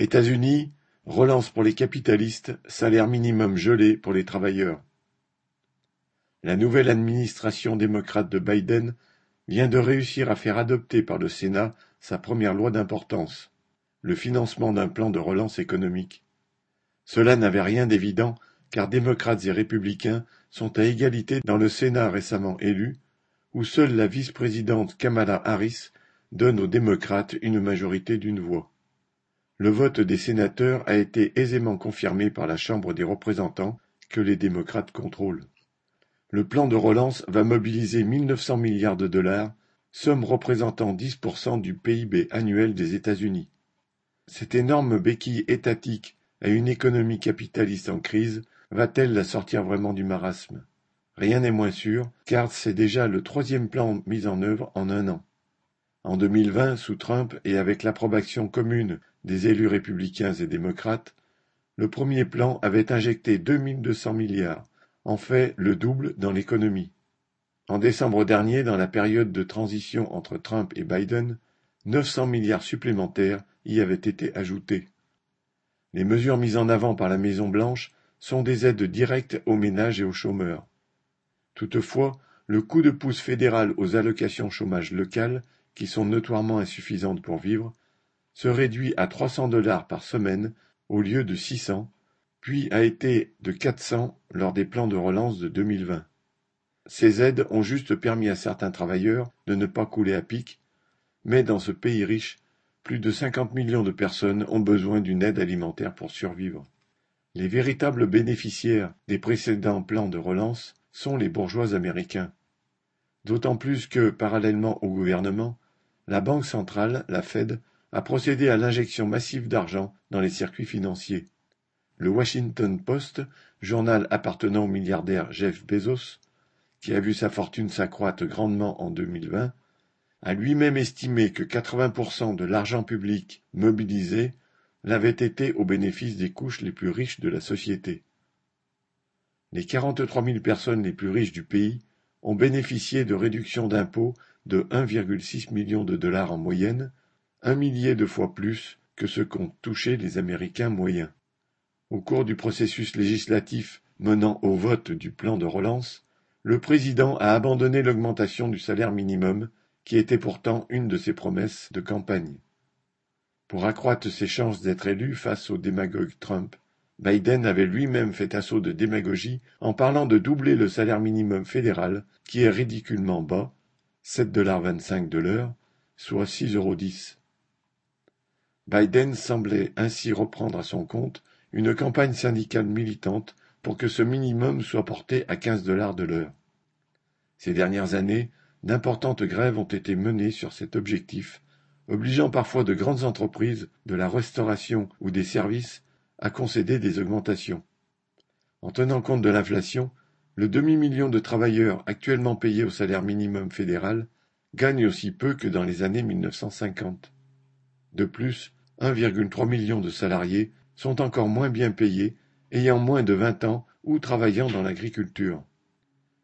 États-Unis, relance pour les capitalistes, salaire minimum gelé pour les travailleurs. La nouvelle administration démocrate de Biden vient de réussir à faire adopter par le Sénat sa première loi d'importance, le financement d'un plan de relance économique. Cela n'avait rien d'évident car démocrates et républicains sont à égalité dans le Sénat récemment élu, où seule la vice-présidente Kamala Harris donne aux démocrates une majorité d'une voix. Le vote des sénateurs a été aisément confirmé par la Chambre des représentants que les démocrates contrôlent. Le plan de relance va mobiliser 1900 milliards de dollars, somme représentant 10% du PIB annuel des États-Unis. Cette énorme béquille étatique à une économie capitaliste en crise va-t-elle la sortir vraiment du marasme? Rien n'est moins sûr, car c'est déjà le troisième plan mis en œuvre en un an. En 2020, sous Trump et avec l'approbation commune des élus républicains et démocrates, le premier plan avait injecté 2200 milliards, en fait le double dans l'économie. En décembre dernier, dans la période de transition entre Trump et Biden, 900 milliards supplémentaires y avaient été ajoutés. Les mesures mises en avant par la Maison-Blanche sont des aides directes aux ménages et aux chômeurs. Toutefois, le coup de pouce fédéral aux allocations chômage locales, qui sont notoirement insuffisantes pour vivre, se réduit à 300 dollars par semaine au lieu de 600, puis a été de 400 lors des plans de relance de 2020. Ces aides ont juste permis à certains travailleurs de ne pas couler à pic, mais dans ce pays riche, plus de 50 millions de personnes ont besoin d'une aide alimentaire pour survivre. Les véritables bénéficiaires des précédents plans de relance sont les bourgeois américains. D'autant plus que, parallèlement au gouvernement, la Banque centrale, la Fed, a procédé à l'injection massive d'argent dans les circuits financiers. Le Washington Post, journal appartenant au milliardaire Jeff Bezos, qui a vu sa fortune s'accroître grandement en 2020, a lui-même estimé que 80% de l'argent public mobilisé l'avait été au bénéfice des couches les plus riches de la société. Les 43 000 personnes les plus riches du pays ont bénéficié de réductions d'impôts de 1,6 million de dollars en moyenne, un millier de fois plus que ce qu'ont touché les Américains moyens. Au cours du processus législatif menant au vote du plan de relance, le président a abandonné l'augmentation du salaire minimum, qui était pourtant une de ses promesses de campagne. Pour accroître ses chances d'être élu face au démagogue Trump, Biden avait lui-même fait assaut de démagogie en parlant de doubler le salaire minimum fédéral, qui est ridiculement bas, 7,25$ de l'heure, soit 6,10 euros. Biden semblait ainsi reprendre à son compte une campagne syndicale militante pour que ce minimum soit porté à 15 dollars de l'heure. Ces dernières années, d'importantes grèves ont été menées sur cet objectif, obligeant parfois de grandes entreprises de la restauration ou des services à concéder des augmentations. En tenant compte de l'inflation, le demi-million de travailleurs actuellement payés au salaire minimum fédéral gagne aussi peu que dans les années 1950. De plus, 1,3 million de salariés sont encore moins bien payés, ayant moins de 20 ans ou travaillant dans l'agriculture.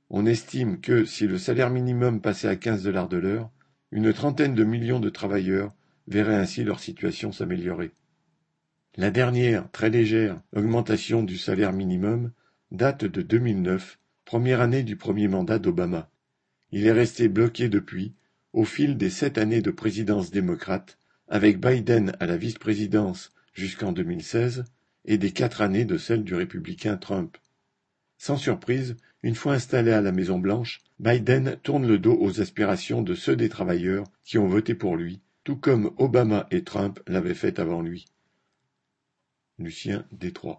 On estime que, si le salaire minimum passait à 15 dollars de l'heure, une trentaine de millions de travailleurs verraient ainsi leur situation s'améliorer. La dernière, très légère, augmentation du salaire minimum date de 2009, première année du premier mandat d'Obama. Il est resté bloqué depuis, au fil des sept années de présidence démocrate, avec Biden à la vice-présidence jusqu'en 2016 et des quatre années de celle du républicain Trump. Sans surprise, une fois installé à la Maison-Blanche, Biden tourne le dos aux aspirations de ceux des travailleurs qui ont voté pour lui, tout comme Obama et Trump l'avaient fait avant lui. Lucien Détroit